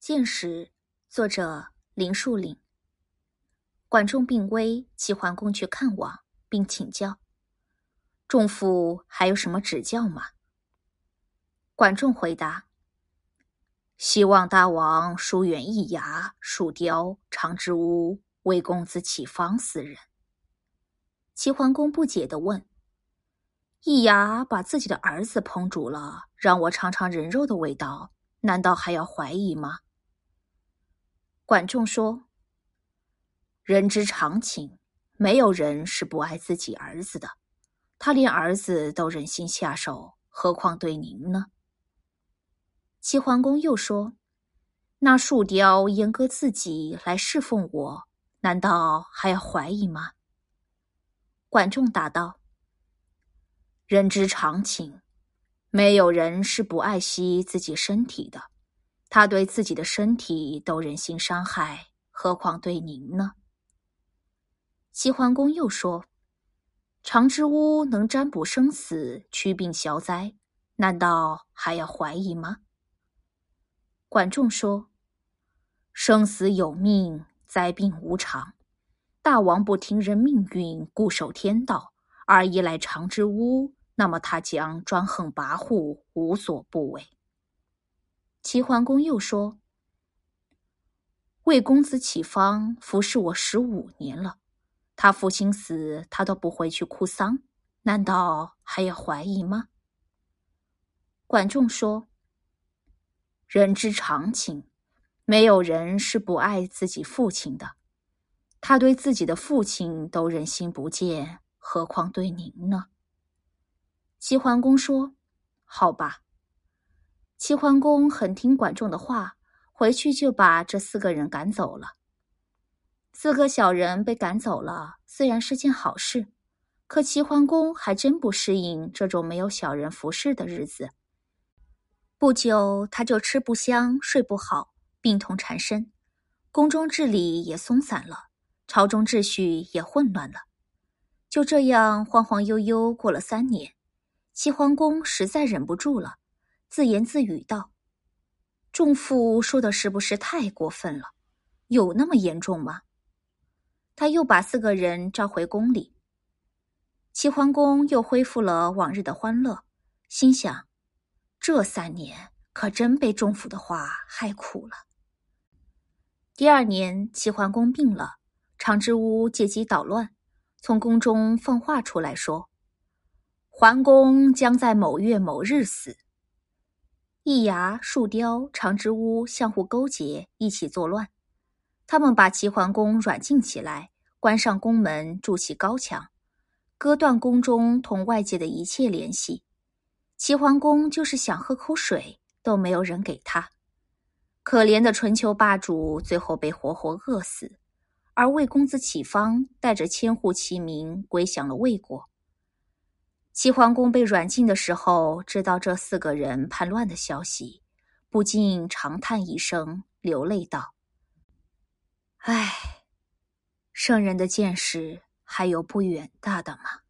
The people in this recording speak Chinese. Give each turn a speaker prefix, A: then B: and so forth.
A: 见识，作者林树岭。管仲病危，齐桓公去看望并请教。仲父还有什么指教吗？管仲回答：“希望大王疏远易牙、树雕、长之屋，为公子启方四人。”齐桓公不解地问：“易牙把自己的儿子烹煮了，让我尝尝人肉的味道，难道还要怀疑吗？”管仲说：“人之常情，没有人是不爱自己儿子的。他连儿子都忍心下手，何况对您呢？”齐桓公又说：“那树雕阉割自己来侍奉我，难道还要怀疑吗？”管仲答道：“人之常情，没有人是不爱惜自己身体的。”他对自己的身体都忍心伤害，何况对您呢？齐桓公又说：“长之屋能占卜生死、驱病消灾，难道还要怀疑吗？”管仲说：“生死有命，灾病无常。大王不听人命运，固守天道，而依赖长之屋，那么他将专横跋扈，无所不为。”齐桓公又说：“魏公子启方服侍我十五年了，他父亲死，他都不回去哭丧，难道还要怀疑吗？”管仲说：“人之常情，没有人是不爱自己父亲的。他对自己的父亲都忍心不见，何况对您呢？”齐桓公说：“好吧。”齐桓公很听管仲的话，回去就把这四个人赶走了。四个小人被赶走了，虽然是件好事，可齐桓公还真不适应这种没有小人服侍的日子。不久，他就吃不香、睡不好，病痛缠身，宫中治理也松散了，朝中秩序也混乱了。就这样晃晃悠悠过了三年，齐桓公实在忍不住了。自言自语道：“仲父说的是不是太过分了？有那么严重吗？”他又把四个人召回宫里。齐桓公又恢复了往日的欢乐，心想：这三年可真被仲父的话害苦了。第二年，齐桓公病了，长之屋借机捣乱，从宫中放话出来说：“桓公将在某月某日死。”易牙、树雕、长枝屋相互勾结，一起作乱。他们把齐桓公软禁起来，关上宫门，筑起高墙，割断宫中同外界的一切联系。齐桓公就是想喝口水，都没有人给他。可怜的春秋霸主最后被活活饿死，而魏公子启方带着千户齐民归降了魏国。齐桓公被软禁的时候，知道这四个人叛乱的消息，不禁长叹一声，流泪道：“唉，圣人的见识还有不远大的吗？”